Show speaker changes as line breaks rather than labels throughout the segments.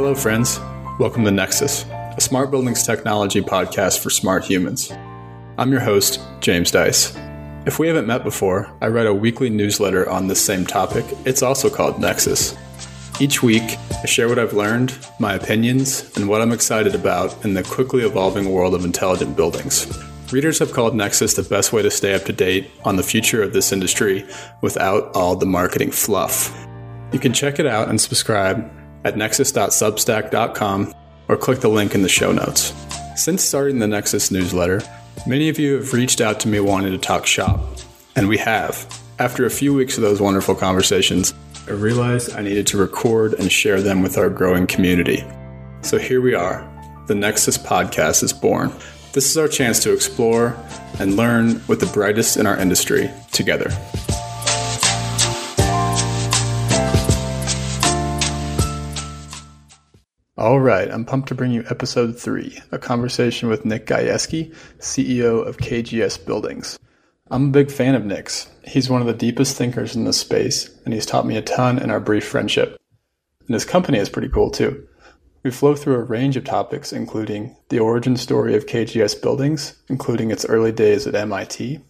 Hello, friends. Welcome to Nexus, a smart buildings technology podcast for smart humans. I'm your host, James Dice. If we haven't met before, I write a weekly newsletter on this same topic. It's also called Nexus. Each week, I share what I've learned, my opinions, and what I'm excited about in the quickly evolving world of intelligent buildings. Readers have called Nexus the best way to stay up to date on the future of this industry without all the marketing fluff. You can check it out and subscribe at nexus.substack.com or click the link in the show notes. Since starting the Nexus newsletter, many of you have reached out to me wanting to talk shop, and we have. After a few weeks of those wonderful conversations, I realized I needed to record and share them with our growing community. So here we are. The Nexus podcast is born. This is our chance to explore and learn with the brightest in our industry together. All right, I'm pumped to bring you episode three, a conversation with Nick Gayeski, CEO of KGS Buildings. I'm a big fan of Nick's. He's one of the deepest thinkers in this space, and he's taught me a ton in our brief friendship. And his company is pretty cool too. We flow through a range of topics, including the origin story of KGS Buildings, including its early days at MIT,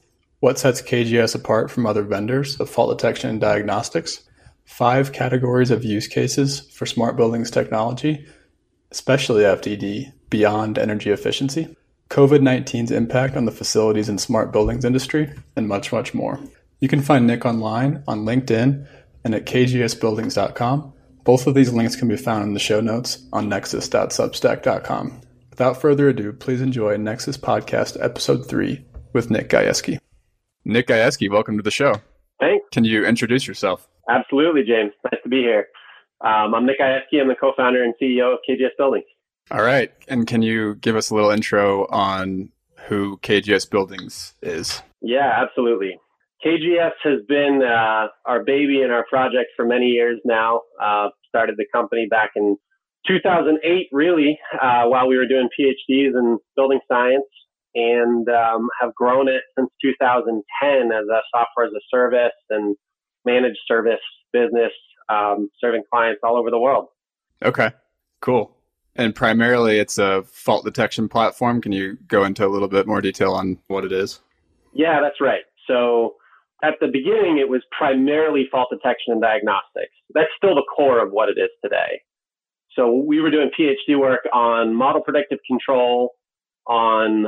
what sets KGS apart from other vendors of fault detection and diagnostics, five categories of use cases for smart buildings technology, especially FDD, beyond energy efficiency, COVID 19's impact on the facilities and smart buildings industry, and much, much more. You can find Nick online on LinkedIn and at kgsbuildings.com both of these links can be found in the show notes on nexus.substack.com. Without further ado, please enjoy Nexus Podcast Episode 3 with Nick Gayeski. Nick Gayeski, welcome to the show.
Thanks.
Can you introduce yourself?
Absolutely, James. Nice to be here. Um, I'm Nick Gayeski. I'm the co-founder and CEO of KGS Buildings.
All right. And can you give us a little intro on who KGS Buildings is?
Yeah, absolutely. KGS has been uh, our baby and our project for many years now. Uh, started the company back in 2008, really, uh, while we were doing PhDs in building science, and um, have grown it since 2010 as a software as a service and managed service business, um, serving clients all over the world.
Okay, cool. And primarily, it's a fault detection platform. Can you go into a little bit more detail on what it is?
Yeah, that's right. So at the beginning, it was primarily fault detection and diagnostics. That's still the core of what it is today. So we were doing PhD work on model predictive control, on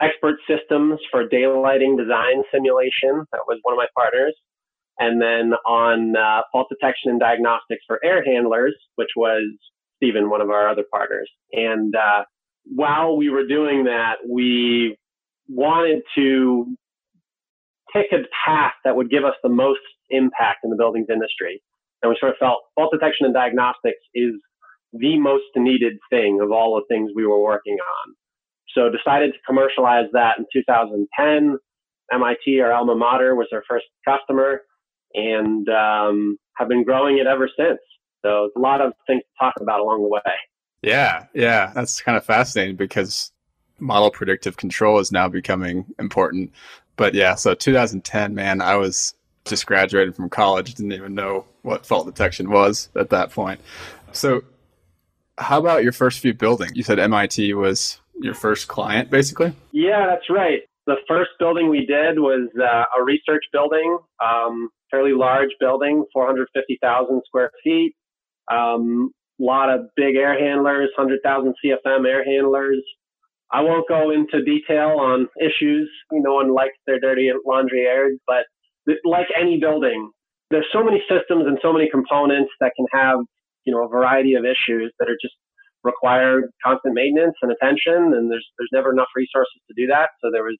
expert systems for daylighting design simulation. That was one of my partners. And then on uh, fault detection and diagnostics for air handlers, which was Stephen, one of our other partners. And uh, while we were doing that, we wanted to pick a path that would give us the most impact in the buildings industry. And we sort of felt fault detection and diagnostics is the most needed thing of all the things we were working on. So decided to commercialize that in 2010. MIT, our alma mater, was our first customer and um, have been growing it ever since. So it's a lot of things to talk about along the way.
Yeah, yeah, that's kind of fascinating because model predictive control is now becoming important but yeah, so 2010, man, I was just graduated from college, didn't even know what fault detection was at that point. So, how about your first few buildings? You said MIT was your first client, basically?
Yeah, that's right. The first building we did was uh, a research building, um, fairly large building, 450,000 square feet. A um, lot of big air handlers, 100,000 CFM air handlers, I won't go into detail on issues. No one likes their dirty laundry aired, but like any building, there's so many systems and so many components that can have, you know, a variety of issues that are just require constant maintenance and attention. And there's, there's never enough resources to do that. So there was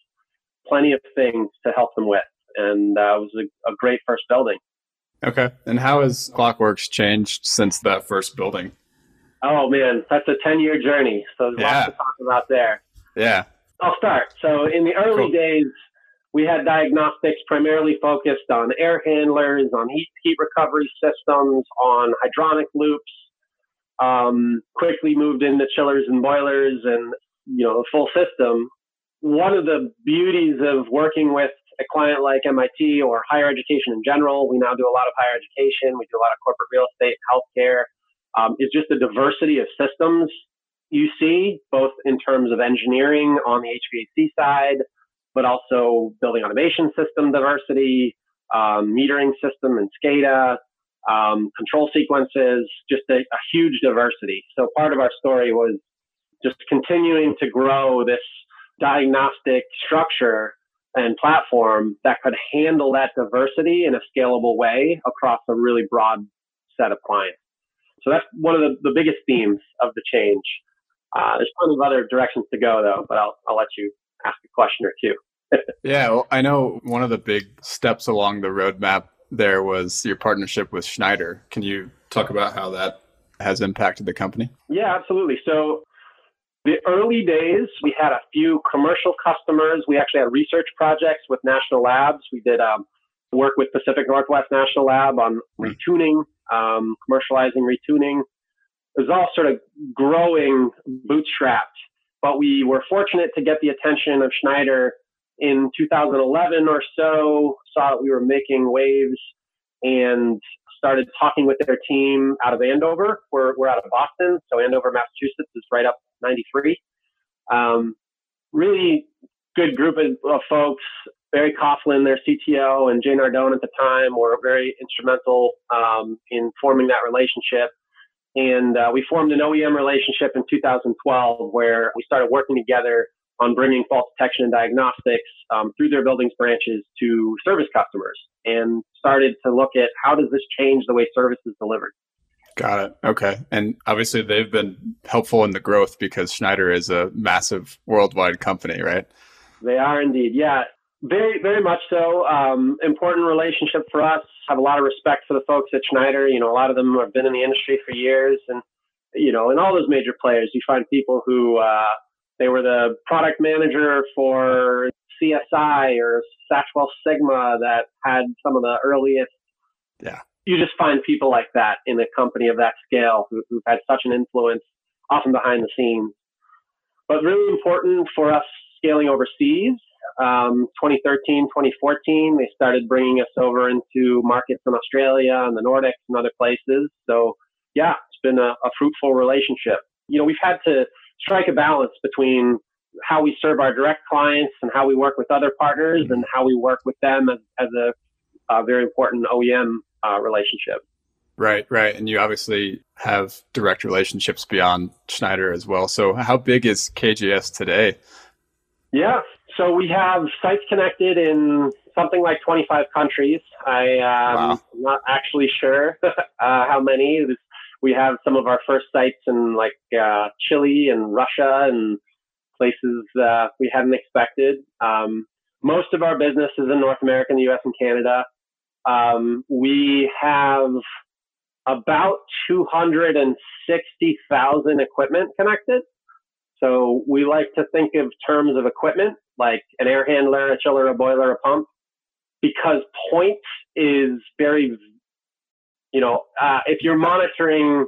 plenty of things to help them with. And uh, it was a, a great first building.
Okay. And how has Clockworks changed since that first building?
Oh man, that's a 10 year journey. So there's yeah. lots to talk about there.
Yeah.
I'll start. So in the early cool. days, we had diagnostics primarily focused on air handlers, on heat, heat recovery systems, on hydronic loops. Um, quickly moved into chillers and boilers and, you know, the full system. One of the beauties of working with a client like MIT or higher education in general, we now do a lot of higher education. We do a lot of corporate real estate, healthcare um, is just the diversity of systems you see, both in terms of engineering on the HVAC side, but also building automation system diversity, um, metering system and SCADA, um, control sequences, just a, a huge diversity. So part of our story was just continuing to grow this diagnostic structure and platform that could handle that diversity in a scalable way across a really broad set of clients. So that's one of the, the biggest themes of the change. Uh, there's plenty of other directions to go though, but I'll, I'll let you ask a question or two.
yeah, well, I know one of the big steps along the roadmap there was your partnership with Schneider. Can you talk about how that has impacted the company?
Yeah, absolutely. So the early days, we had a few commercial customers. We actually had research projects with national labs. We did um, work with Pacific Northwest National Lab on retuning, um, commercializing retuning. It was all sort of growing bootstrapped, but we were fortunate to get the attention of Schneider in 2011 or so, saw that we were making waves and started talking with their team out of Andover. We're, we're out of Boston, so Andover, Massachusetts is right up 93. Um, really good group of, of, folks. Barry Coflan, their CTO, and Jane Nardone at the time were very instrumental um, in forming that relationship. And uh, we formed an OEM relationship in 2012 where we started working together on bringing fault detection and diagnostics um, through their buildings branches to service customers and started to look at how does this change the way service is delivered.
Got it. Okay. And obviously they've been helpful in the growth because Schneider is a massive worldwide company, right?
They are indeed. Yeah. Very, very much so. Um, important relationship for us. Have a lot of respect for the folks at Schneider. You know, a lot of them have been in the industry for years, and you know, in all those major players, you find people who uh, they were the product manager for CSI or Satchwell Sigma that had some of the earliest.
Yeah.
You just find people like that in a company of that scale who, who've had such an influence, often behind the scenes. But really important for us scaling overseas. Um, 2013, 2014, they started bringing us over into markets in Australia and the Nordics and other places. So, yeah, it's been a, a fruitful relationship. You know, we've had to strike a balance between how we serve our direct clients and how we work with other partners and how we work with them as, as a, a very important OEM uh, relationship.
Right, right. And you obviously have direct relationships beyond Schneider as well. So, how big is KGS today?
Yeah, so we have sites connected in something like 25 countries. I, um, wow. I'm not actually sure uh, how many we have some of our first sites in like uh, Chile and Russia and places uh, we hadn't expected. Um, most of our business is in North America, in the U.S. and Canada. Um, we have about 260,000 equipment connected. So we like to think of terms of equipment like an air handler, a chiller, a boiler, a pump, because points is very you know, uh, if you're monitoring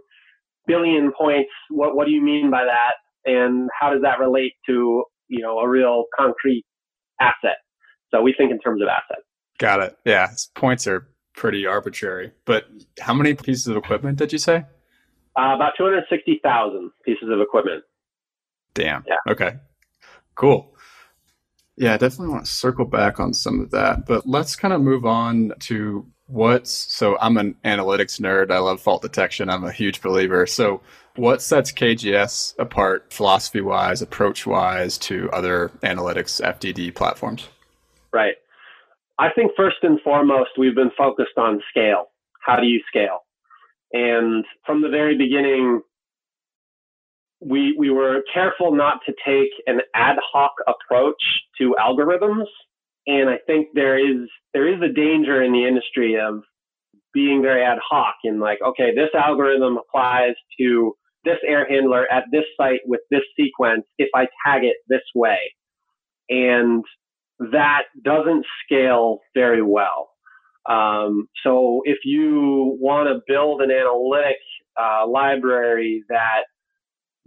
billion points, what, what do you mean by that? And how does that relate to, you know, a real concrete asset? So we think in terms of assets.
Got it. Yeah. Points are pretty arbitrary. But how many pieces of equipment did you say?
Uh, about 260,000 pieces of equipment.
Damn. Yeah. Okay. Cool. Yeah, I definitely want to circle back on some of that, but let's kind of move on to what's so I'm an analytics nerd. I love fault detection. I'm a huge believer. So, what sets KGS apart philosophy wise, approach wise to other analytics FDD platforms?
Right. I think first and foremost, we've been focused on scale. How do you scale? And from the very beginning, we, we were careful not to take an ad hoc approach to algorithms and I think there is there is a danger in the industry of being very ad hoc and like, okay, this algorithm applies to this air handler at this site with this sequence if I tag it this way. And that doesn't scale very well. Um, so if you want to build an analytic uh, library that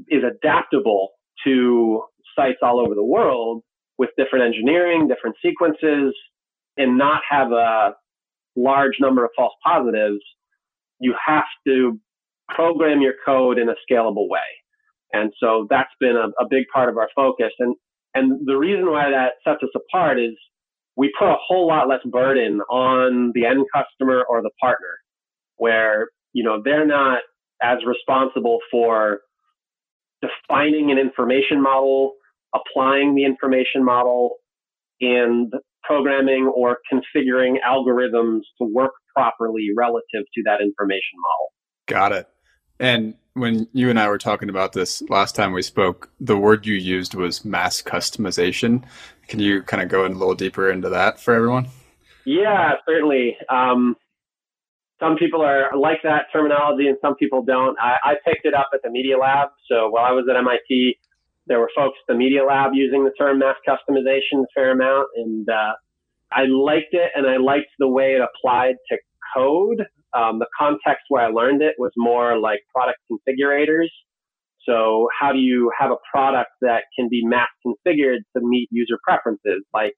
is adaptable to sites all over the world, with different engineering, different sequences, and not have a large number of false positives, you have to program your code in a scalable way. And so that's been a, a big part of our focus. And, and the reason why that sets us apart is we put a whole lot less burden on the end customer or the partner where, you know, they're not as responsible for defining an information model, applying the information model, and programming or configuring algorithms to work properly relative to that information model.
Got it. And when you and I were talking about this last time we spoke, the word you used was mass customization. Can you kind of go in a little deeper into that for everyone?
Yeah, certainly. Um, some people are like that terminology and some people don't. I, I picked it up at the Media Lab. So while I was at MIT, there were folks at the Media Lab using the term mass customization a fair amount. And uh, I liked it and I liked the way it applied to code. Um, the context where I learned it was more like product configurators. So how do you have a product that can be mass configured to meet user preferences? Like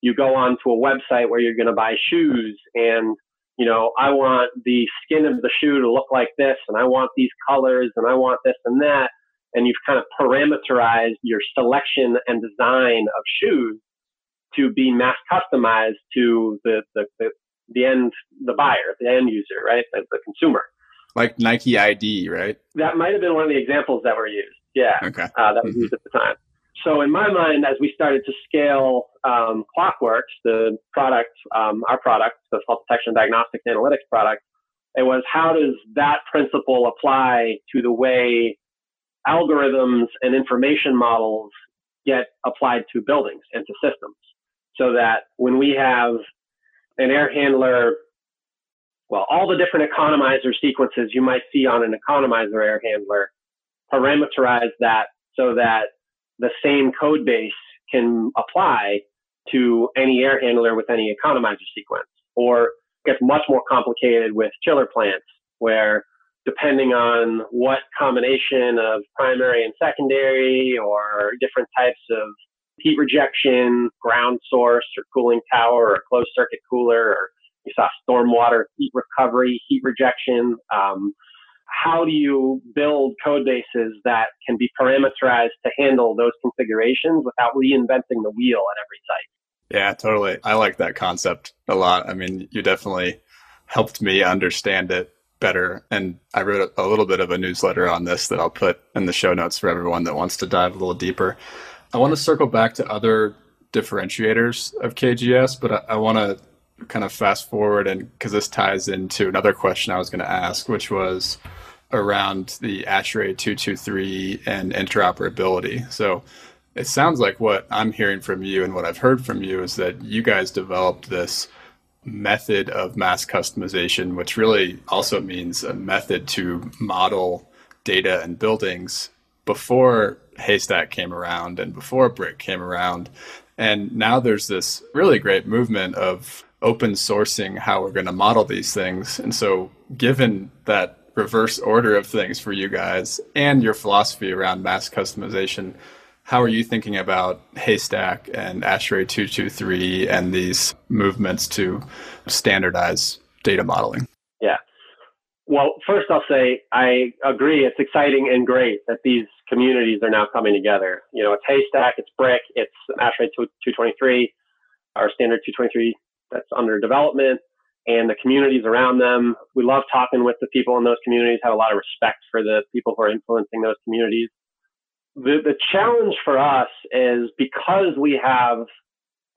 you go onto a website where you're going to buy shoes and you know, I want the skin of the shoe to look like this and I want these colors and I want this and that. And you've kind of parameterized your selection and design of shoes to be mass customized to the, the, the, the end, the buyer, the end user, right? The, the consumer.
Like Nike ID, right?
That might have been one of the examples that were used. Yeah.
Okay.
Uh, that was mm-hmm. used at the time. So in my mind, as we started to scale um, Clockworks, the product, um, our product, the fault detection diagnostics analytics product, it was how does that principle apply to the way algorithms and information models get applied to buildings and to systems. So that when we have an air handler, well, all the different economizer sequences you might see on an economizer air handler, parameterize that so that the same code base can apply to any air handler with any economizer sequence or gets much more complicated with chiller plants where depending on what combination of primary and secondary or different types of heat rejection, ground source or cooling tower or closed circuit cooler or you saw stormwater heat recovery, heat rejection, um, how do you build code bases that can be parameterized to handle those configurations without reinventing the wheel at every site?
Yeah, totally. I like that concept a lot. I mean, you definitely helped me understand it better. And I wrote a little bit of a newsletter on this that I'll put in the show notes for everyone that wants to dive a little deeper. I want to circle back to other differentiators of KGS, but I, I want to kind of fast forward and because this ties into another question I was going to ask, which was around the ASHRAE 223 and interoperability. So it sounds like what I'm hearing from you and what I've heard from you is that you guys developed this method of mass customization, which really also means a method to model data and buildings before Haystack came around and before Brick came around. And now there's this really great movement of open sourcing how we're going to model these things. And so, given that reverse order of things for you guys and your philosophy around mass customization, how are you thinking about Haystack and ASHRAE 223 and these movements to standardize data modeling?
Yeah. Well, first I'll say I agree. It's exciting and great that these communities are now coming together. You know, it's Haystack, it's Brick, it's ASHRAE 223, our standard 223 that's under development and the communities around them. We love talking with the people in those communities, have a lot of respect for the people who are influencing those communities. The, the challenge for us is because we have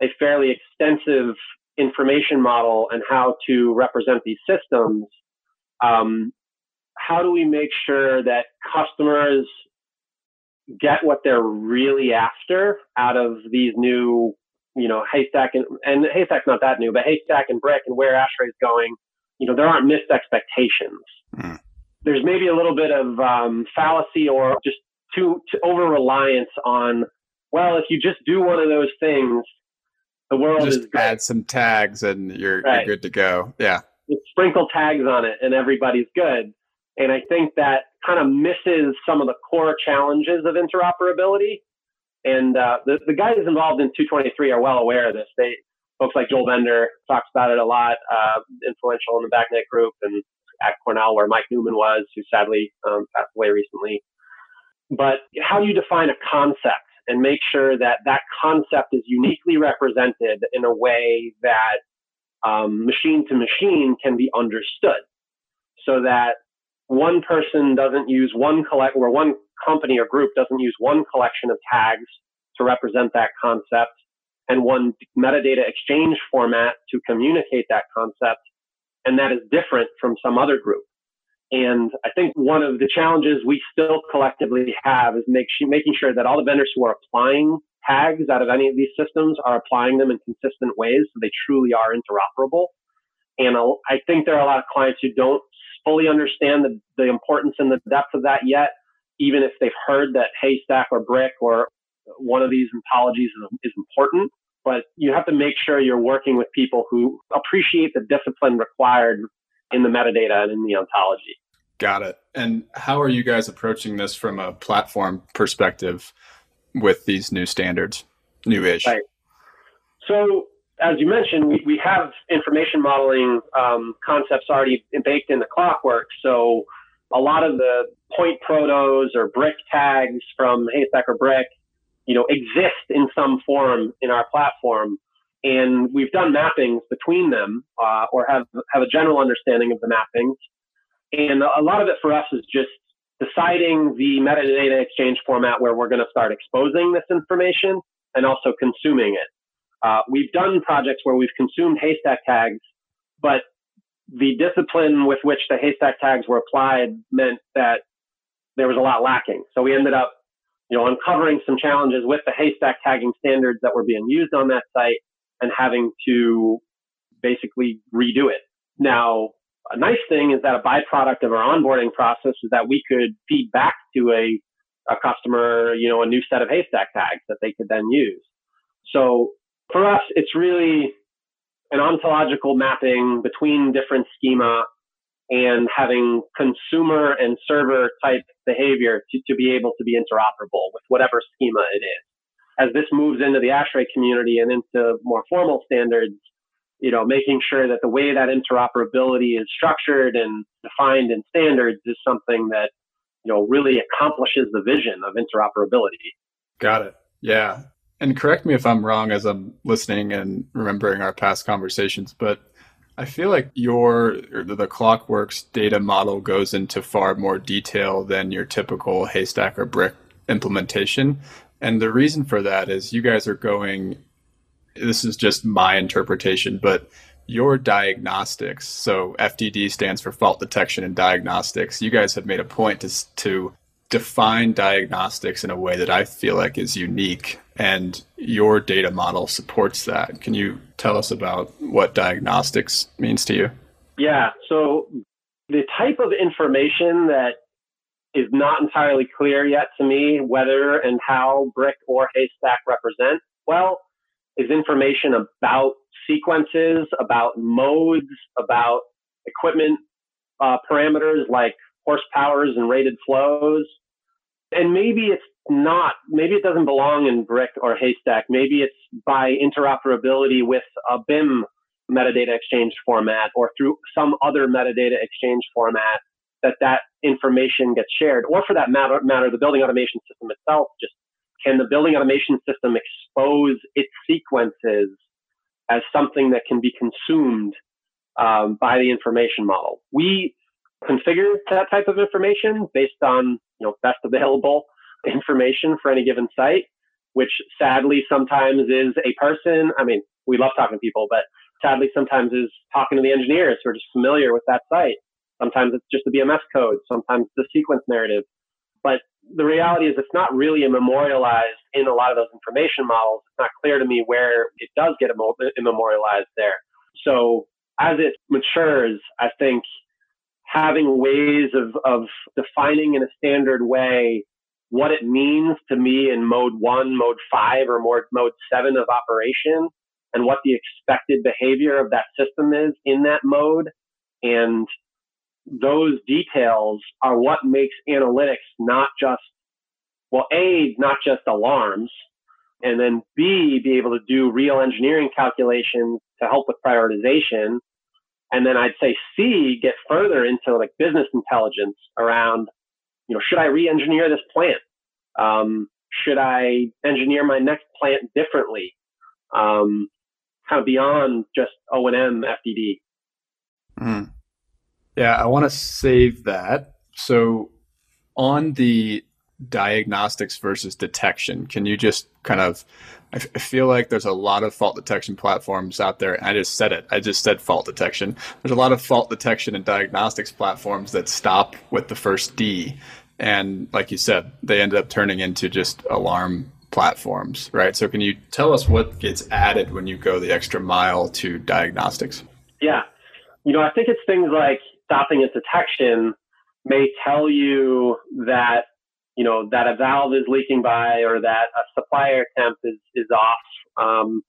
a fairly extensive information model and how to represent these systems, um, how do we make sure that customers get what they're really after out of these new you know, Haystack and, and Haystack's not that new, but Haystack and Brick and where ASHRAE is going, you know, there aren't missed expectations. Mm. There's maybe a little bit of um, fallacy or just too, too over reliance on, well, if you just do one of those things, the world
just
is
add some tags and you're, right. you're good to go. Yeah.
Just sprinkle tags on it and everybody's good. And I think that kind of misses some of the core challenges of interoperability and uh, the, the guys involved in 223 are well aware of this. They folks like Joel Bender talks about it a lot, uh, influential in the BACnet group, and at Cornell, where Mike Newman was, who sadly um, passed away recently. But how do you define a concept and make sure that that concept is uniquely represented in a way that um, machine to machine can be understood so that one person doesn't use one collect or one company or group doesn't use one collection of tags to represent that concept and one metadata exchange format to communicate that concept. And that is different from some other group. And I think one of the challenges we still collectively have is make, making sure that all the vendors who are applying tags out of any of these systems are applying them in consistent ways so they truly are interoperable. And I think there are a lot of clients who don't fully understand the, the importance and the depth of that yet, even if they've heard that Haystack or Brick or one of these ontologies is, is important. But you have to make sure you're working with people who appreciate the discipline required in the metadata and in the ontology.
Got it. And how are you guys approaching this from a platform perspective with these new standards, new-ish?
Right. So as you mentioned, we, we have information modeling um, concepts already baked in the clockwork. So a lot of the point protos or brick tags from Haystack or Brick, you know, exist in some form in our platform. And we've done mappings between them uh, or have, have a general understanding of the mappings. And a lot of it for us is just deciding the metadata exchange format where we're going to start exposing this information and also consuming it. Uh, we've done projects where we've consumed haystack tags, but the discipline with which the haystack tags were applied meant that there was a lot lacking. So we ended up, you know, uncovering some challenges with the haystack tagging standards that were being used on that site and having to basically redo it. Now, a nice thing is that a byproduct of our onboarding process is that we could feed back to a, a customer, you know, a new set of haystack tags that they could then use. So for us, it's really an ontological mapping between different schema and having consumer and server type behavior to, to be able to be interoperable with whatever schema it is. As this moves into the ASHRAE community and into more formal standards, you know, making sure that the way that interoperability is structured and defined in standards is something that, you know, really accomplishes the vision of interoperability.
Got it. Yeah and correct me if I'm wrong as I'm listening and remembering our past conversations, but I feel like your the Clockworks data model goes into far more detail than your typical haystack or brick implementation. And the reason for that is you guys are going this is just my interpretation, but your diagnostics, so FDD stands for fault detection and diagnostics. You guys have made a point to to define diagnostics in a way that I feel like is unique and your data model supports that. Can you tell us about what diagnostics means to you?
Yeah, so the type of information that is not entirely clear yet to me whether and how brick or haystack represent. Well is information about sequences about modes about equipment uh, parameters like horsepowers and rated flows. And maybe it's not, maybe it doesn't belong in Brick or Haystack. Maybe it's by interoperability with a BIM metadata exchange format or through some other metadata exchange format that that information gets shared. Or for that matter, matter the building automation system itself just can the building automation system expose its sequences as something that can be consumed um, by the information model? We configure that type of information based on you know best available information for any given site, which sadly sometimes is a person. I mean, we love talking to people, but sadly sometimes is talking to the engineers who are just familiar with that site. Sometimes it's just the BMS code, sometimes the sequence narrative. But the reality is it's not really memorialized in a lot of those information models. It's not clear to me where it does get memorialized there. So as it matures, I think having ways of, of defining in a standard way what it means to me in mode one, mode five, or more mode seven of operation, and what the expected behavior of that system is in that mode. And those details are what makes analytics not just, well, A, not just alarms, and then B, be able to do real engineering calculations to help with prioritization And then I'd say C, get further into like business intelligence around, you know, should I re-engineer this plant? Um, should I engineer my next plant differently? Um, kind of beyond just O and M FDD.
Mm. Yeah, I want to save that. So on the diagnostics versus detection, can you just kind of I, feel like there's a lot of fault detection platforms out there. I just said it. I just said fault detection. There's a lot of fault detection and diagnostics platforms that stop with the first D. And like you said, they ended up turning into just alarm platforms, right? So can you tell us what gets added when you go the extra mile to diagnostics?
Yeah. You know, I think it's things like stopping and detection may tell you that you know, that a valve is leaking by or that a supply air temp is, is off. Um,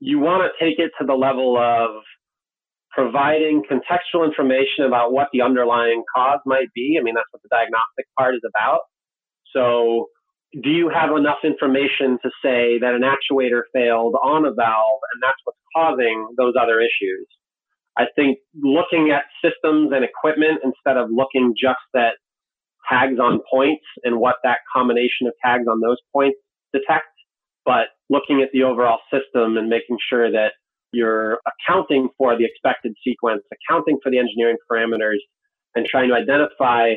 you want to take it to the level of providing contextual information about what the underlying cause might be. I mean, that's what the diagnostic part is about. So, do you have enough information to say that an actuator failed on a valve and that's what's causing those other issues? I think looking at systems and equipment instead of looking just at tags on points and what that combination of tags on those points detect, but looking at the overall system and making sure that you're accounting for the expected sequence, accounting for the engineering parameters, and trying to identify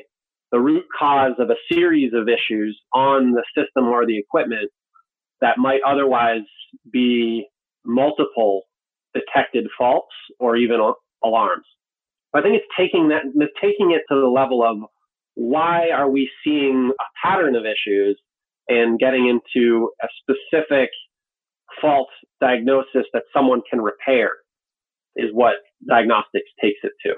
the root cause of a series of issues on the system or the equipment that might otherwise be multiple detected faults or even alarms. I think it's taking that, taking it to the level of why are we seeing a pattern of issues and getting into a specific fault diagnosis that someone can repair is what diagnostics takes it to.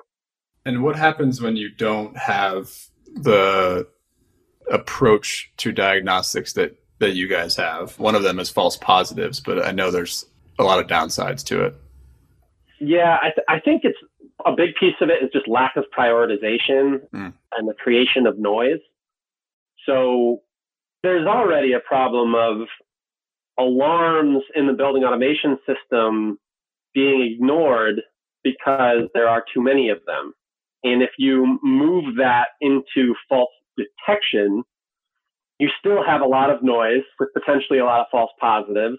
And what happens when you don't have the approach to diagnostics that that you guys have? One of them is false positives, but I know there's a lot of downsides to it.
Yeah, I, th- I think it's a big piece of it is just lack of prioritization mm. and the creation of noise. So there's already a problem of alarms in the building automation system being ignored because there are too many of them. And if you move that into fault detection, you still have a lot of noise with potentially a lot of false positives.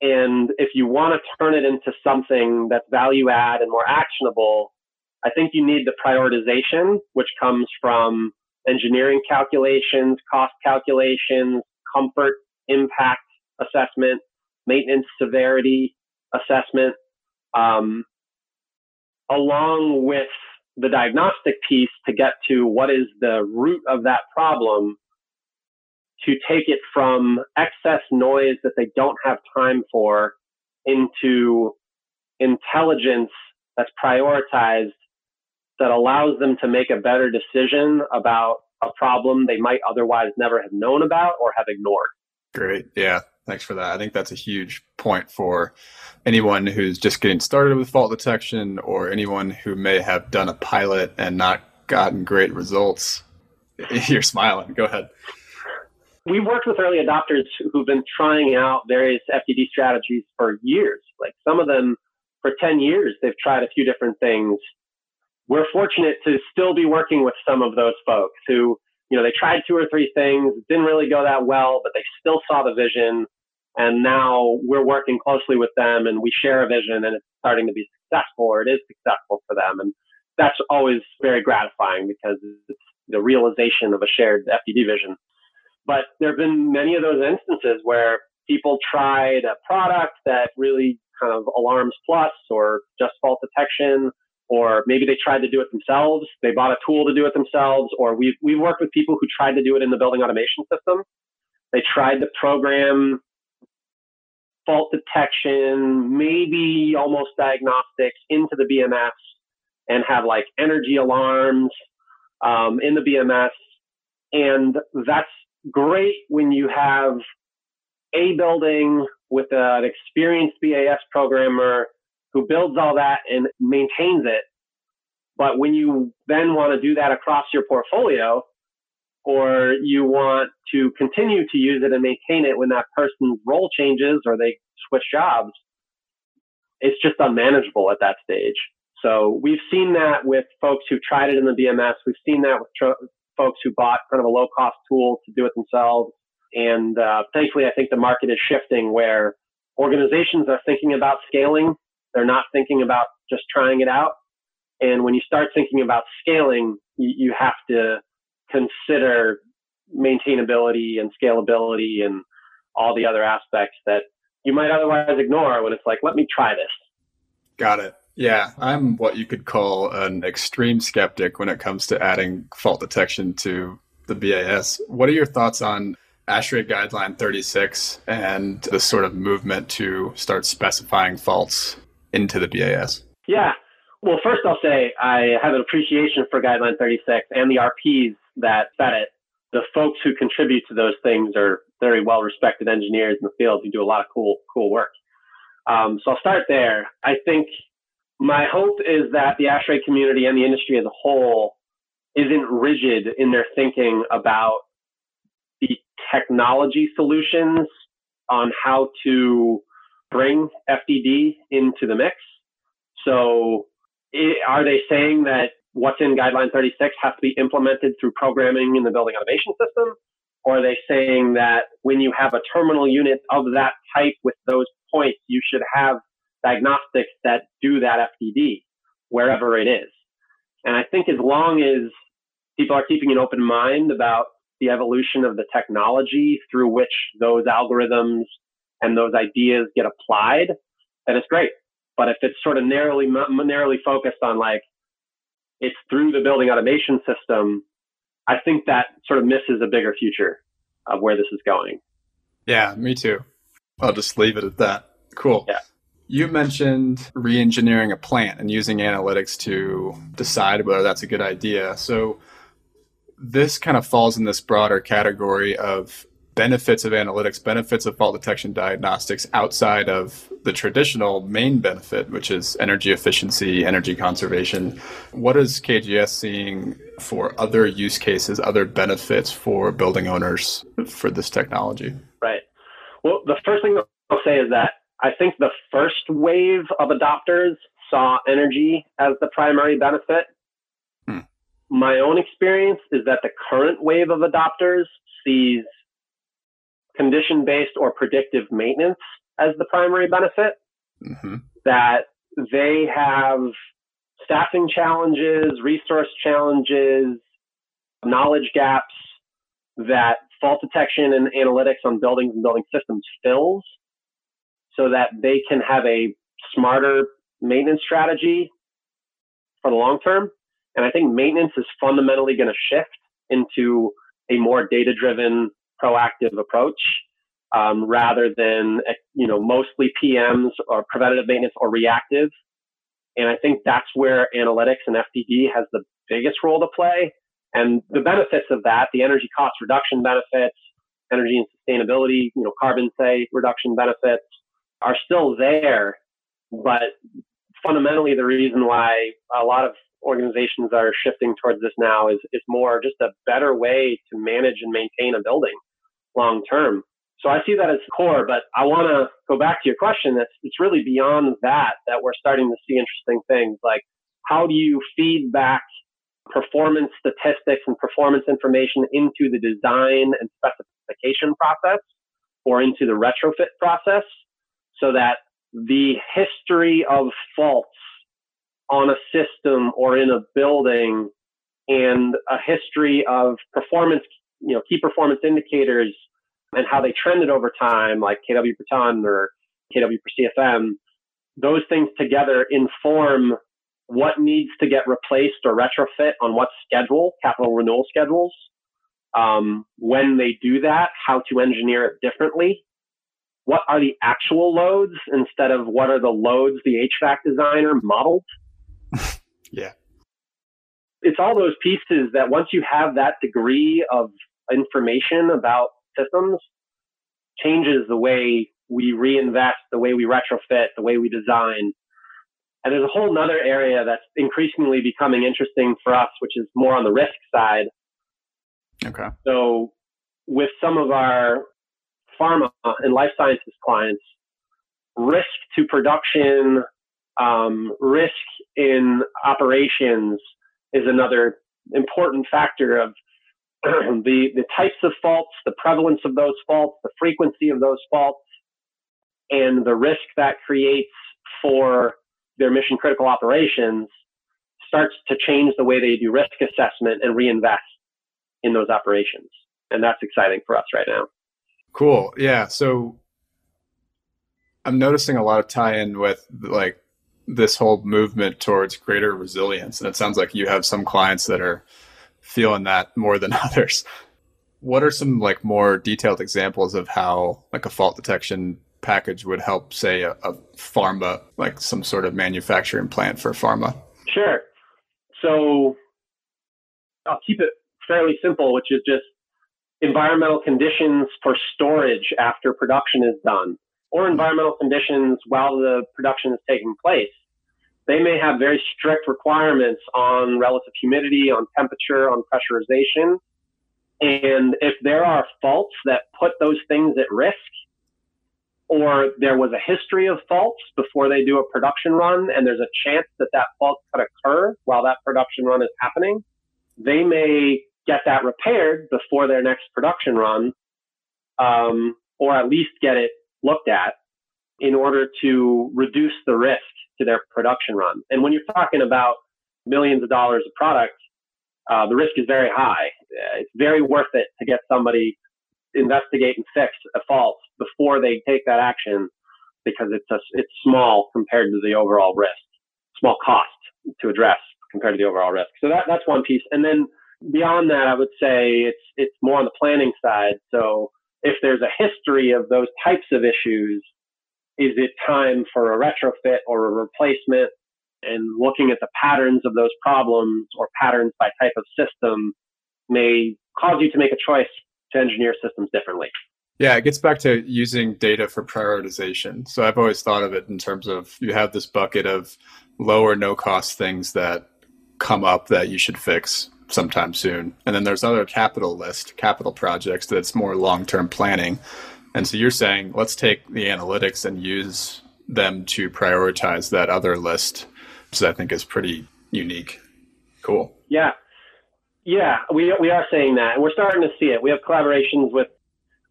And if you want to turn it into something that's value add and more actionable, I think you need the prioritization, which comes from engineering calculations, cost calculations, comfort impact assessment, maintenance severity assessment, um, along with the diagnostic piece to get to what is the root of that problem to take it from excess noise that they don't have time for into intelligence that's prioritized that allows them to make a better decision about a problem they might otherwise never have known about or have ignored.
Great. Yeah. Thanks for that. I think that's a huge point for anyone who's just getting started with fault detection or anyone who may have done a pilot and not gotten great results. You're smiling. Go ahead
we've worked with early adopters who've been trying out various FDD strategies for years. Like some of them for 10 years, they've tried a few different things. We're fortunate to still be working with some of those folks who, you know, they tried two or three things, didn't really go that well, but they still saw the vision. And now we're working closely with them and we share a vision and it's starting to be successful or it is successful for them. And that's always very gratifying because it's the realization of a shared FDD vision. But there have been many of those instances where people tried a product that really kind of alarms plus or just fault detection, or maybe they tried to do it themselves. They bought a tool to do it themselves, or we've, we've worked with people who tried to do it in the building automation system. They tried to program fault detection, maybe almost diagnostics into the BMS and have like energy alarms um, in the BMS. And that's great when you have a building with an experienced BAS programmer who builds all that and maintains it. But when you then want to do that across your portfolio, or you want to continue to use it and maintain it when that person's role changes or they switch jobs, it's just unmanageable at that stage. So we've seen that with folks who tried it in the BMS. We've seen that with tr- folks who bought kind of a low cost tool to do it themselves. And uh, thankfully, I think the market is shifting where organizations are thinking about scaling. They're not thinking about just trying it out. And when you start thinking about scaling, you, you have to consider maintainability and scalability and all the other aspects that you might otherwise ignore when it's like, let me try this.
Got it. Yeah, I'm what you could call an extreme skeptic when it comes to adding fault detection to the BAS. What are your thoughts on ASHRAE Guideline 36 and the sort of movement to start specifying faults into the BAS?
Yeah. Well, first I'll say I have an appreciation for Guideline 36 and the RPs that set it. The folks who contribute to those things are very well respected engineers in the field who do a lot of cool, cool work. Um, so I'll start there. I think my hope is that the ASHRAE community and the industry as a whole isn't rigid in their thinking about the technology solutions on how to bring FDD into the mix. So it, are they saying that what's in guideline 36 has to be implemented through programming in the building automation system? Or are they saying that when you have a terminal unit of that type with those points, you should have diagnostics that do that FDD wherever it is. And I think as long as people are keeping an open mind about the evolution of the technology through which those algorithms and those ideas get applied, then it's great. But if it's sort of narrowly narrowly focused on like it's through the building automation system, I think that sort of misses a bigger future of where this is going.
Yeah, me too. I'll just leave it at that. Cool.
Yeah.
You mentioned re-engineering a plant and using analytics to decide whether that's a good idea. So this kind of falls in this broader category of benefits of analytics, benefits of fault detection diagnostics outside of the traditional main benefit, which is energy efficiency, energy conservation. What is KGS seeing for other use cases, other benefits for building owners for this technology?
Right. Well, the first thing I'll say is that I think the first wave of adopters saw energy as the primary benefit. Hmm. My own experience is that the current wave of adopters sees condition based or predictive maintenance as the primary benefit. Mm-hmm. That they have staffing challenges, resource challenges, knowledge gaps that fault detection and analytics on buildings and building systems fills so that they can have a smarter maintenance strategy for the long term. And I think maintenance is fundamentally going to shift into a more data driven, proactive approach um, rather than, you know, mostly PMs or preventative maintenance or reactive. And I think that's where analytics and FDD has the biggest role to play. And the benefits of that, the energy cost reduction benefits, energy and sustainability, you know, carbon say reduction benefits, are still there, but fundamentally the reason why a lot of organizations are shifting towards this now is, is more just a better way to manage and maintain a building long term. So I see that as core, but I want to go back to your question. That's it's really beyond that that we're starting to see interesting things like how do you feed back performance statistics and performance information into the design and specification process or into the retrofit process so that the history of faults on a system or in a building and a history of performance, you know, key performance indicators and how they trended over time, like kW per ton or kW per CFM, those things together inform what needs to get replaced or retrofit on what schedule, capital renewal schedules. Um, when they do that, how to engineer it differently what are the actual loads instead of what are the loads the HVAC designer modeled.
yeah.
It's all those pieces that once you have that degree of information about systems, changes the way we reinvest, the way we retrofit, the way we design. And there's a whole other area that's increasingly becoming interesting for us, which is more on the risk side.
Okay.
So with some of our pharma and life sciences clients, risk to production Um, risk in operations is another important factor of the, the types of faults, the prevalence of those faults, the frequency of those faults, and the risk that creates for their mission critical operations starts to change the way they do risk assessment and reinvest in those operations. And that's exciting for us right now.
Cool. Yeah. So I'm noticing a lot of tie in with like this whole movement towards greater resilience. And it sounds like you have some clients that are feeling that more than others. What are some like more detailed examples of how like a fault detection package would help, say, a, a pharma, like some sort of manufacturing plant for pharma?
Sure. So I'll keep it fairly simple, which is just environmental conditions for storage after production is done, or environmental conditions while the production is taking place. They may have very strict requirements on relative humidity, on temperature, on pressurization. And if there are faults that put those things at risk, or there was a history of faults before they do a production run, and there's a chance that that fault could occur while that production run is happening, they may get that repaired before their next production run, um, or at least get it looked at in order to reduce the risk to their production run. And when you're talking about millions of dollars of product, uh, the risk is very high. It's very worth it to get somebody investigate and fix a fault before they take that action because it's a, it's small compared to the overall risk, small cost to address compared to the overall risk. So that that's one piece. And then beyond that, I would say it's it's more on the planning side. So if there's a history of those types of issues, is it time for a retrofit or a replacement? And looking at the patterns of those problems or patterns by type of system may cause you to make a choice to engineer systems differently.
Yeah, it gets back to using data for prioritization. So I've always thought of it in terms of you have this bucket of low or no cost things that come up that you should fix sometime soon. And then there's other capital list, capital projects that's more long term planning. And so you're saying let's take the analytics and use them to prioritize that other list, which I think is pretty unique. Cool.
Yeah. Yeah, we, we are saying that. And we're starting to see it. We have collaborations with,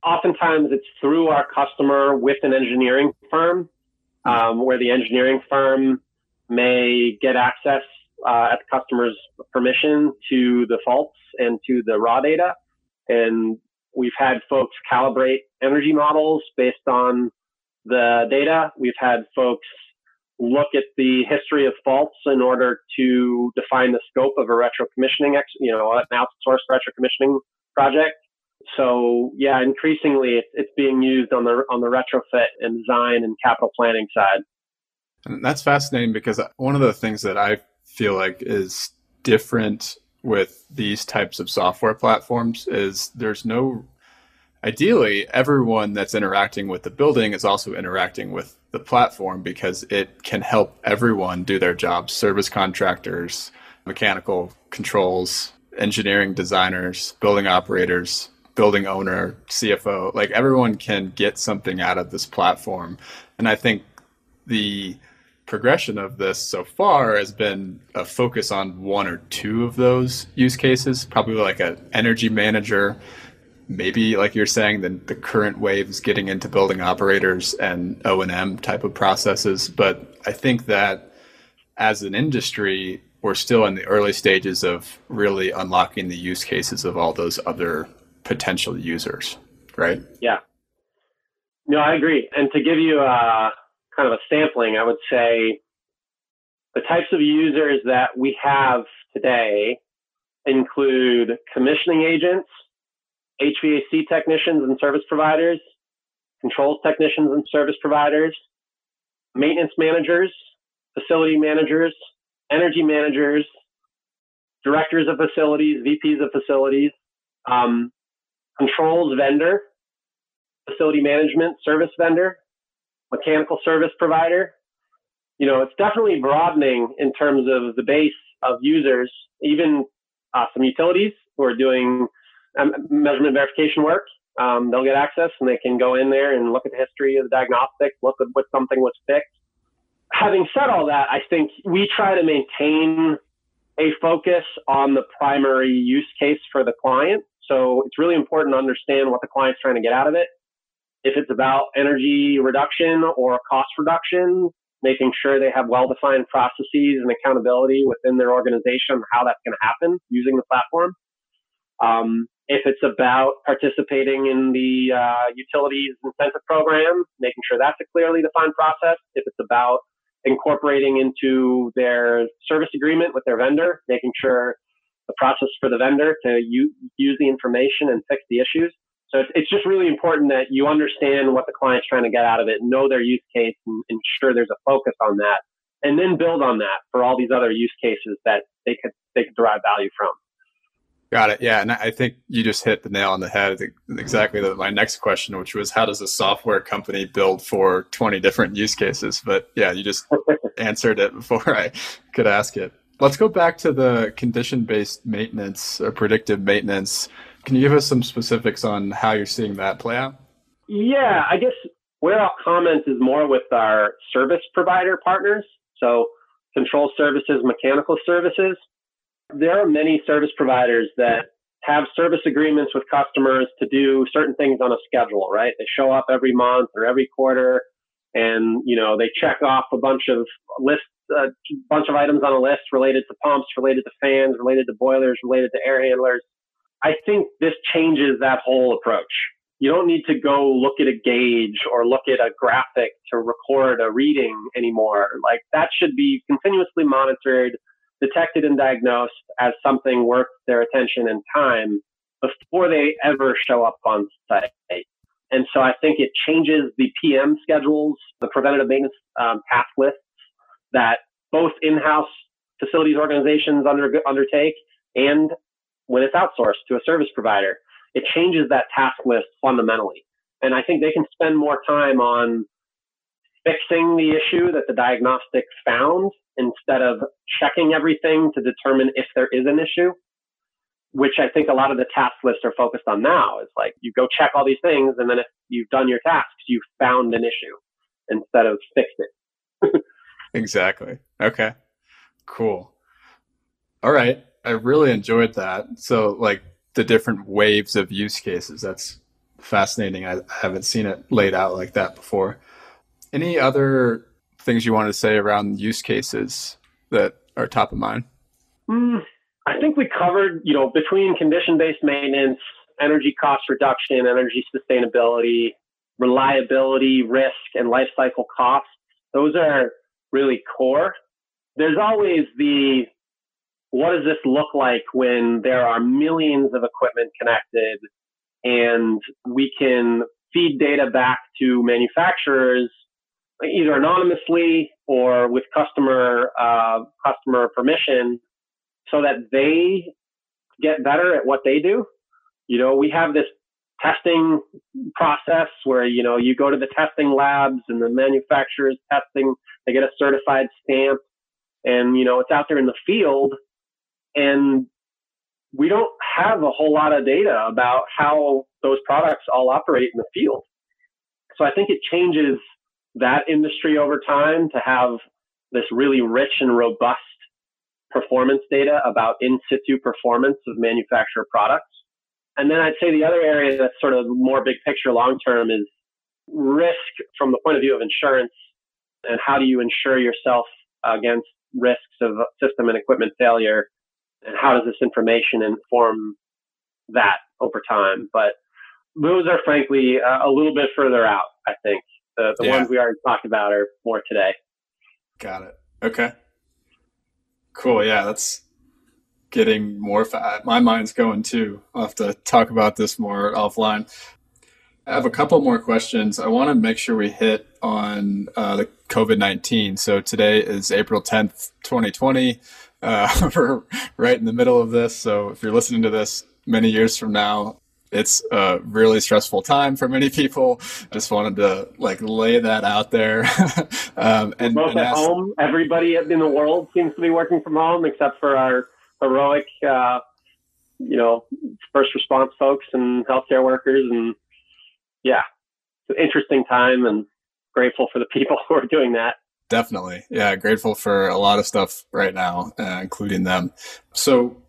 oftentimes it's through our customer with an engineering firm, um, where the engineering firm may get access uh, at the customer's permission to the faults and to the raw data. And we've had folks calibrate energy models based on the data. We've had folks look at the history of faults in order to define the scope of a retro commissioning, ex, you know, an outsourced retro commissioning project. So yeah, increasingly it's, it's being used on the on the retrofit and design and capital planning side.
And that's fascinating because one of the things that I feel like is different with these types of software platforms is there's no ideally everyone that's interacting with the building is also interacting with the platform because it can help everyone do their jobs. Service contractors mechanical controls engineering designers building operators building owner cfo like everyone can get something out of this platform. And i think the progression of this so far has been a focus on one or two of those use cases, probably like an energy manager. Maybe, like you're saying, the, the current wave is getting into building operators and O and M type of processes. But I think that as an industry, we're still in the early stages of really unlocking the use cases of all those other potential users, right?
Yeah. No, I agree. And to give you a kind of a sampling, I would say the types of users that we have today include commissioning agents, HVAC technicians and service providers, controls technicians and service providers, maintenance managers, facility managers, energy managers, directors of facilities, VPs of facilities, um, controls vendor, facility management service vendor, mechanical service provider. You know, it's definitely broadening in terms of the base of users, even uh, some utilities who are doing um, measurement verification work. Um, they'll get access and they can go in there and look at the history of the diagnostics, look at what something was fixed, having said all that, I think we try to maintain a focus on the primary use case for the client. So it's really important to understand what the client's trying to get out of it. If it's about energy reduction or cost reduction, making sure they have well defined processes and accountability within their organization, how that's going to happen using the platform. Um, if it's about participating in the uh, utilities incentive program, making sure that's a clearly defined process. If it's about incorporating into their service agreement with their vendor, making sure the process for the vendor to u- use the information and fix the issues. So it's, it's just really important that you understand what the client's trying to get out of it, know their use case, and ensure there's a focus on that, and then build on that for all these other use cases that they could they could derive value from.
Got it. Yeah, and I think you just hit the nail on the head. Exactly the, my next question, which was how does a software company build for 20 different use cases? But yeah, you just answered it before I could ask it. Let's go back to the condition-based maintenance or predictive maintenance. Can you give us some specifics on how you're seeing that play out?
Yeah, I guess where I'll comment is more with our service provider partners. So control services, mechanical services there are many service providers that have service agreements with customers to do certain things on a schedule, right? They show up every month or every quarter and, you know, they check off a bunch of lists, a uh, bunch of items on a list related to pumps, related to fans, related to boilers, related to air handlers. I think this changes that whole approach. You don't need to go look at a gauge or look at a graphic to record a reading anymore. Like that should be continuously monitored detected and diagnosed as something worth their attention and time before they ever show up on site. And so I think it changes the PM schedules, the preventative maintenance um, task lists that both in-house facilities organizations under, undertake and when it's outsourced to a service provider. It changes that task list fundamentally. And I think they can spend more time on fixing the issue that the diagnostics found instead of checking everything to determine if there is an issue, which I think a lot of the task lists are focused on now. Is like you go check all these things, and then if you've done your tasks, you've found an issue instead of fixed it.
exactly. Okay. Cool. All right. I really enjoyed that. So, like the different waves of use cases. That's fascinating. I haven't seen it laid out like that before. Any other things you want to say around use cases that are top of mind?
Mm, I think we covered, you know, between condition-based maintenance, energy cost reduction, energy sustainability, reliability, risk, and life cycle costs. Those are really core. There's always the what does this look like when there are millions of equipment connected and we can feed data back to manufacturers either anonymously or with customer uh, customer permission, so that they get better at what they do. You know, we have this testing process where you know you go to the testing labs and the manufacturers testing, they get a certified stamp, and you know it's out there in the field, and we don't have a whole lot of data about how those products all operate in the field. So I think it changes that industry over time to have this really rich and robust performance data about in situ performance of manufacturer products. And then I'd say the other area that's sort of more big picture long term is risk from the point of view of insurance and how do you insure yourself against risks of system and equipment failure and how does this information inform that over time. But those are frankly uh, a little bit further out, I think. The, the yeah. ones we already talked about are more today.
Got it. Okay. Cool. Yeah, that's getting more. Fa- my mind's going too. I'll have to talk about this more offline. I have a couple more questions. I want to make sure we hit on uh, the COVID 19. So today is April 10th, 2020. Uh, we're right in the middle of this. So if you're listening to this many years from now, it's a really stressful time for many people. Just wanted to like lay that out there.
um, and, both and at ask, home, everybody in the world seems to be working from home, except for our heroic, uh, you know, first response folks and healthcare workers. And yeah, it's an interesting time, and grateful for the people who are doing that.
Definitely. Yeah, grateful for a lot of stuff right now, uh, including them. So,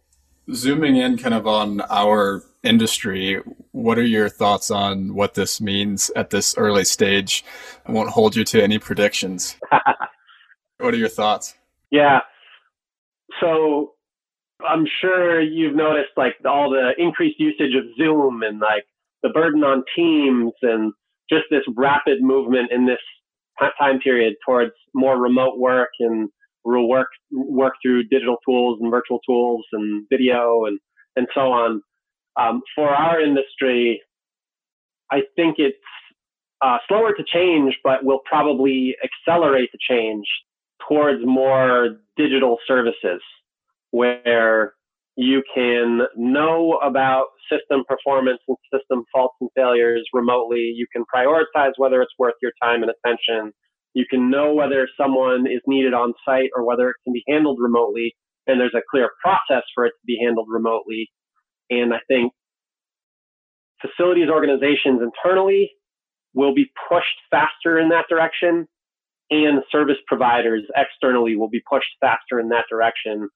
zooming in kind of on our industry, what are your thoughts on what this means at this early stage? I won't hold you to any predictions. what are your thoughts?
Yeah. So, I'm sure you've noticed like all the increased usage of Zoom and like the burden on teams and just this rapid movement in this time period towards more remote work and we'll work work through digital tools and virtual tools and video and and so on. Um, for our industry, I think it's uh, slower to change, but will probably accelerate the change towards more digital services where you can know about system performance and system faults and failures remotely. You can prioritize whether it's worth your time and attention. You can know whether someone is needed on site or whether it can be handled remotely. And there's a clear process for it to be handled remotely. And I think facilities organizations internally will be pushed faster in that direction and service providers externally will be pushed faster in that direction,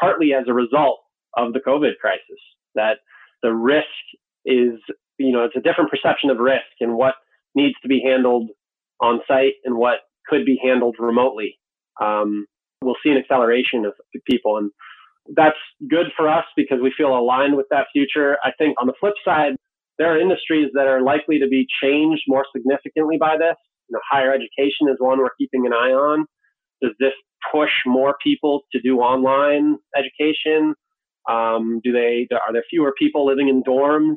partly as a result of the COVID crisis. That the risk is, you know, it's a different perception of risk and what needs to be handled on site and what could be handled remotely. Um, we'll see an acceleration of people, and that's good for us because we feel aligned with that future. I think on the flip side, there are industries that are likely to be changed more significantly by this. You know, higher education is one we're keeping an eye on. Does this push more people to do online education? Um, do they are there fewer people living in dorms?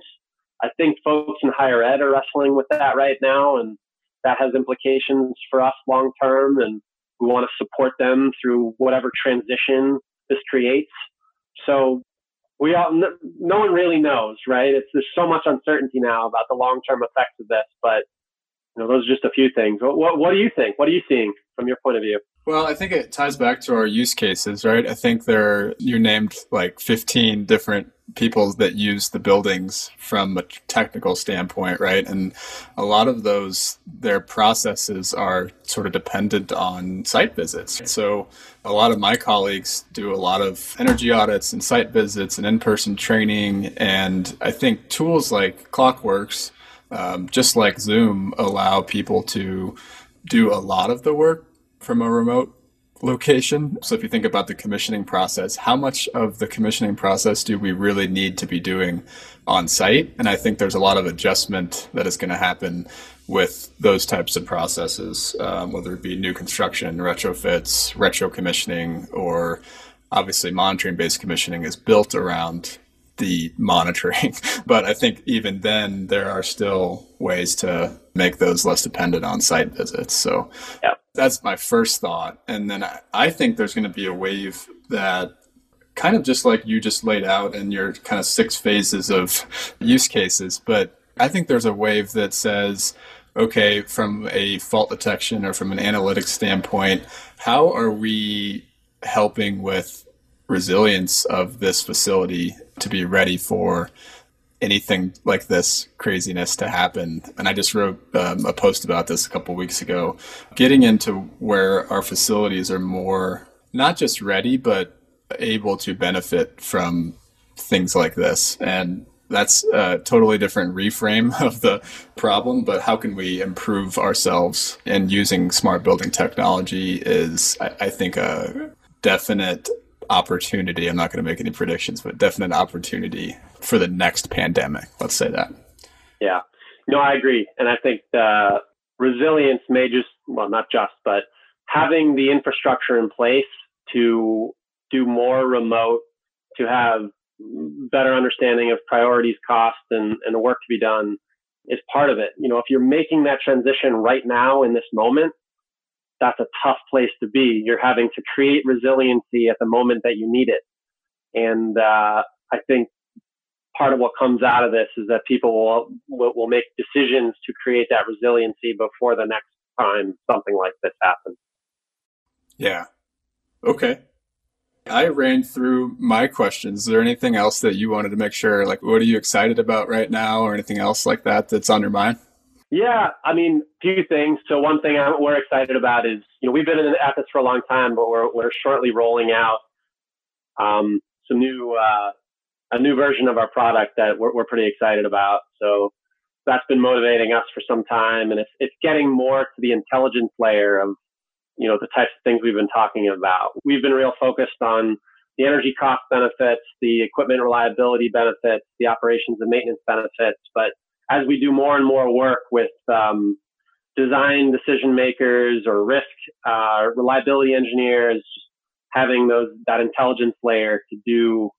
I think folks in higher ed are wrestling with that right now, and that has implications for us long term. And we want to support them through whatever transition this creates. So we all no, one really knows, right? It's there's so much uncertainty now about the long term effects of this, but you know those are just a few things. What, what, what do you think? What are you seeing from your point of view?
Well, I think it ties back to our use cases, right? I think there you named like 15 different people that use the buildings from a technical standpoint, right? And a lot of those their processes are sort of dependent on site visits. So a lot of my colleagues do a lot of energy audits and site visits and in-person training and I think tools like Clockworks um, just like Zoom allow people to do a lot of the work from a remote location. So if you think about the commissioning process, how much of the commissioning process do we really need to be doing on site? And I think there's a lot of adjustment that is going to happen with those types of processes, um, whether it be new construction, retrofits, retro commissioning, or obviously monitoring based commissioning is built around the monitoring. but I think even then, there are still ways to make those less dependent on site visits. So yeah. that's my first thought. And then I, I think there's going to be a wave that kind of just like you just laid out in your kind of six phases of use cases. But I think there's a wave that says, okay, from a fault detection or from an analytics standpoint, how are we helping with resilience of this facility to be ready for anything like this craziness to happen. And I just wrote um, a post about this a couple weeks ago, getting into where our facilities are more not just ready, but able to benefit from things like this. And that's a totally different reframe of the problem, but how can we improve ourselves? And using smart building technology is, I, I think, a definite opportunity. I'm not going to make any predictions, but definite opportunity for the next pandemic. Let's say that.
Yeah. No, I agree. And I think the resilience may just, well, not just, but having the infrastructure in place to do more remote, to have better understanding of priorities, cost, and, and the work to be done is part of it. You know, if you're making that transition right now in this moment, that's a tough place to be. You're having to create resiliency at the moment that you need it. And uh, I think part of what comes out of this is that people will, will, will make decisions to create that resiliency before the next time something like this happens.
Yeah. Okay. I ran through my questions. Is there anything else that you wanted to make sure? Like, what are you excited about right now, or anything else like that that's on your mind?
Yeah, I mean, a few things. So one thing I'm, we're excited about is, you know, we've been at this for a long time, but we're we're shortly rolling out um, some new uh, a new version of our product that we're, we're pretty excited about. So that's been motivating us for some time, and it's it's getting more to the intelligence layer of you know the types of things we've been talking about. We've been real focused on the energy cost benefits, the equipment reliability benefits, the operations and maintenance benefits, but as we do more and more work with um, design decision makers or risk uh, reliability engineers, having those that intelligence layer to do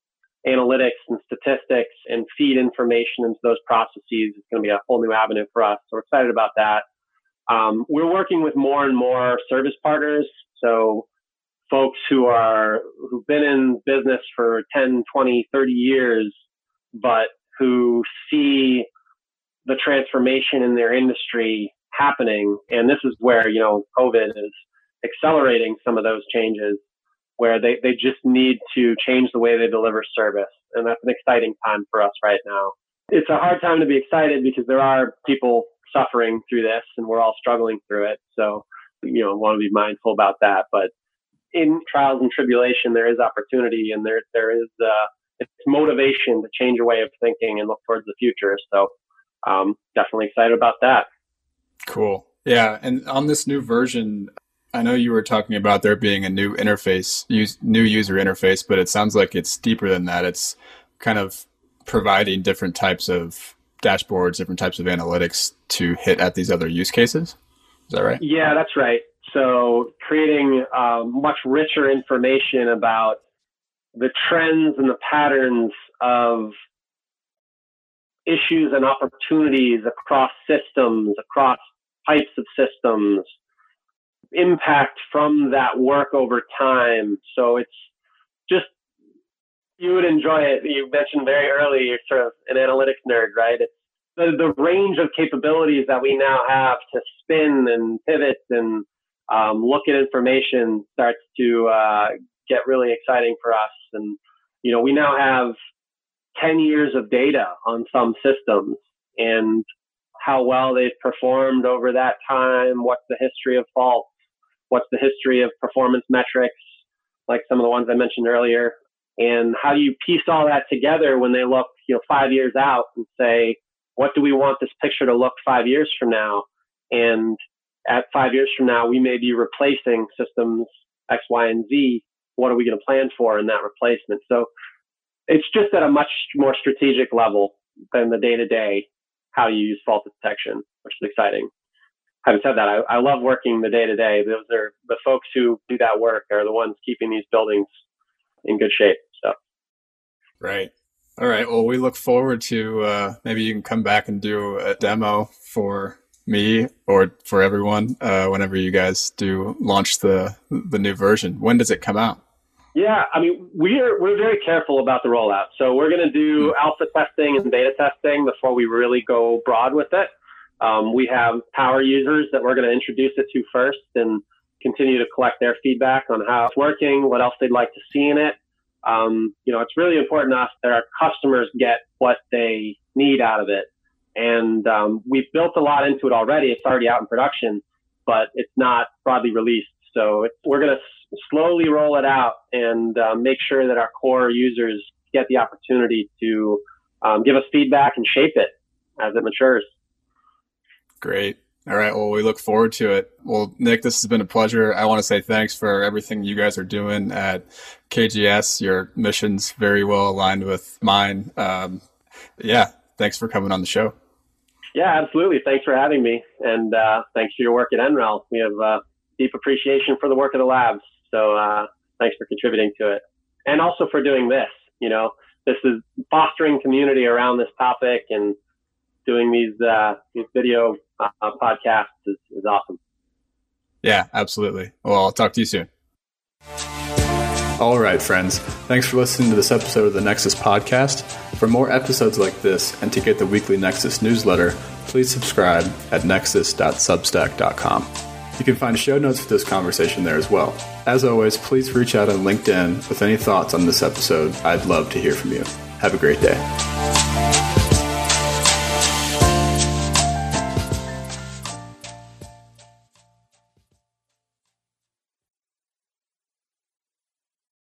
analytics and statistics and feed information into those processes is going to be a whole new avenue for us. So we're excited about that. Um, we're working with more and more service partners. So folks who are, who've been in business for 10, 20, 30 years, but who see the transformation in their industry happening. And this is where, you know, COVID is accelerating some of those changes where they, they just need to change the way they deliver service. And that's an exciting time for us right now. It's a hard time to be excited because there are people suffering through this and we're all struggling through it. So, you know, want to be mindful about that. But in trials and tribulation, there is opportunity and there, there is, uh, it's motivation to change your way of thinking and look towards the future. So um, definitely excited about that.
Cool. Yeah. And on this new version, I know you were talking about there being a new interface, use, new user interface, but it sounds like it's deeper than that. It's kind of providing different types of dashboards, different types of analytics to hit at these other use cases. Is that right?
Yeah, that's right. So creating um, much richer information about the trends and the patterns of issues and opportunities across systems, across types of systems, impact from that work over time. So it's just, you would enjoy it. You mentioned very early, you're sort of an analytics nerd, right? It's the, the range of capabilities that we now have to spin and pivot and um, look at information starts to uh, get really exciting for us. And, you know, we now have 10 years of data on some systems and how well they've performed over that time. What's the history of faults? What's the history of performance metrics, like some of the ones I mentioned earlier? And how do you piece all that together when they look, you know, five years out and say, what do we want this picture to look five years from now? And at five years from now, we may be replacing systems X, Y, and Z. What are we going to plan for in that replacement? So it's just at a much more strategic level than the day to day how you use fault detection, which is exciting. Having said that, I, I love working the day to day. Those are the folks who do that work are the ones keeping these buildings in good shape. So,
right. All right. Well, we look forward to uh, maybe you can come back and do a demo for me or for everyone uh, whenever you guys do launch the the new version. When does it come out?
Yeah, I mean, we're we're very careful about the rollout. So we're going to do mm-hmm. alpha testing and beta testing before we really go broad with it. Um, we have power users that we're going to introduce it to first and continue to collect their feedback on how it's working, what else they'd like to see in it. Um, you know, it's really important to us that our customers get what they need out of it. And um, we've built a lot into it already. It's already out in production, but it's not broadly released. So we're going to slowly roll it out and uh, make sure that our core users get the opportunity to um, give us feedback and shape it as it matures.
Great. All right. Well, we look forward to it. Well, Nick, this has been a pleasure. I want to say thanks for everything you guys are doing at KGS. Your mission's very well aligned with mine. Um, yeah. Thanks for coming on the show.
Yeah, absolutely. Thanks for having me. And uh, thanks for your work at NREL. We have uh, deep appreciation for the work of the labs. So uh, thanks for contributing to it, and also for doing this. You know, this is fostering community around this topic and doing these uh, these video uh, podcasts is, is awesome.
Yeah, absolutely. Well, I'll talk to you soon. All right, friends. Thanks for listening to this episode of the Nexus Podcast. For more episodes like this and to get the weekly Nexus newsletter, please subscribe at nexus.substack.com. You can find show notes for this conversation there as well. As always, please reach out on LinkedIn with any thoughts on this episode. I'd love to hear from you. Have a great day.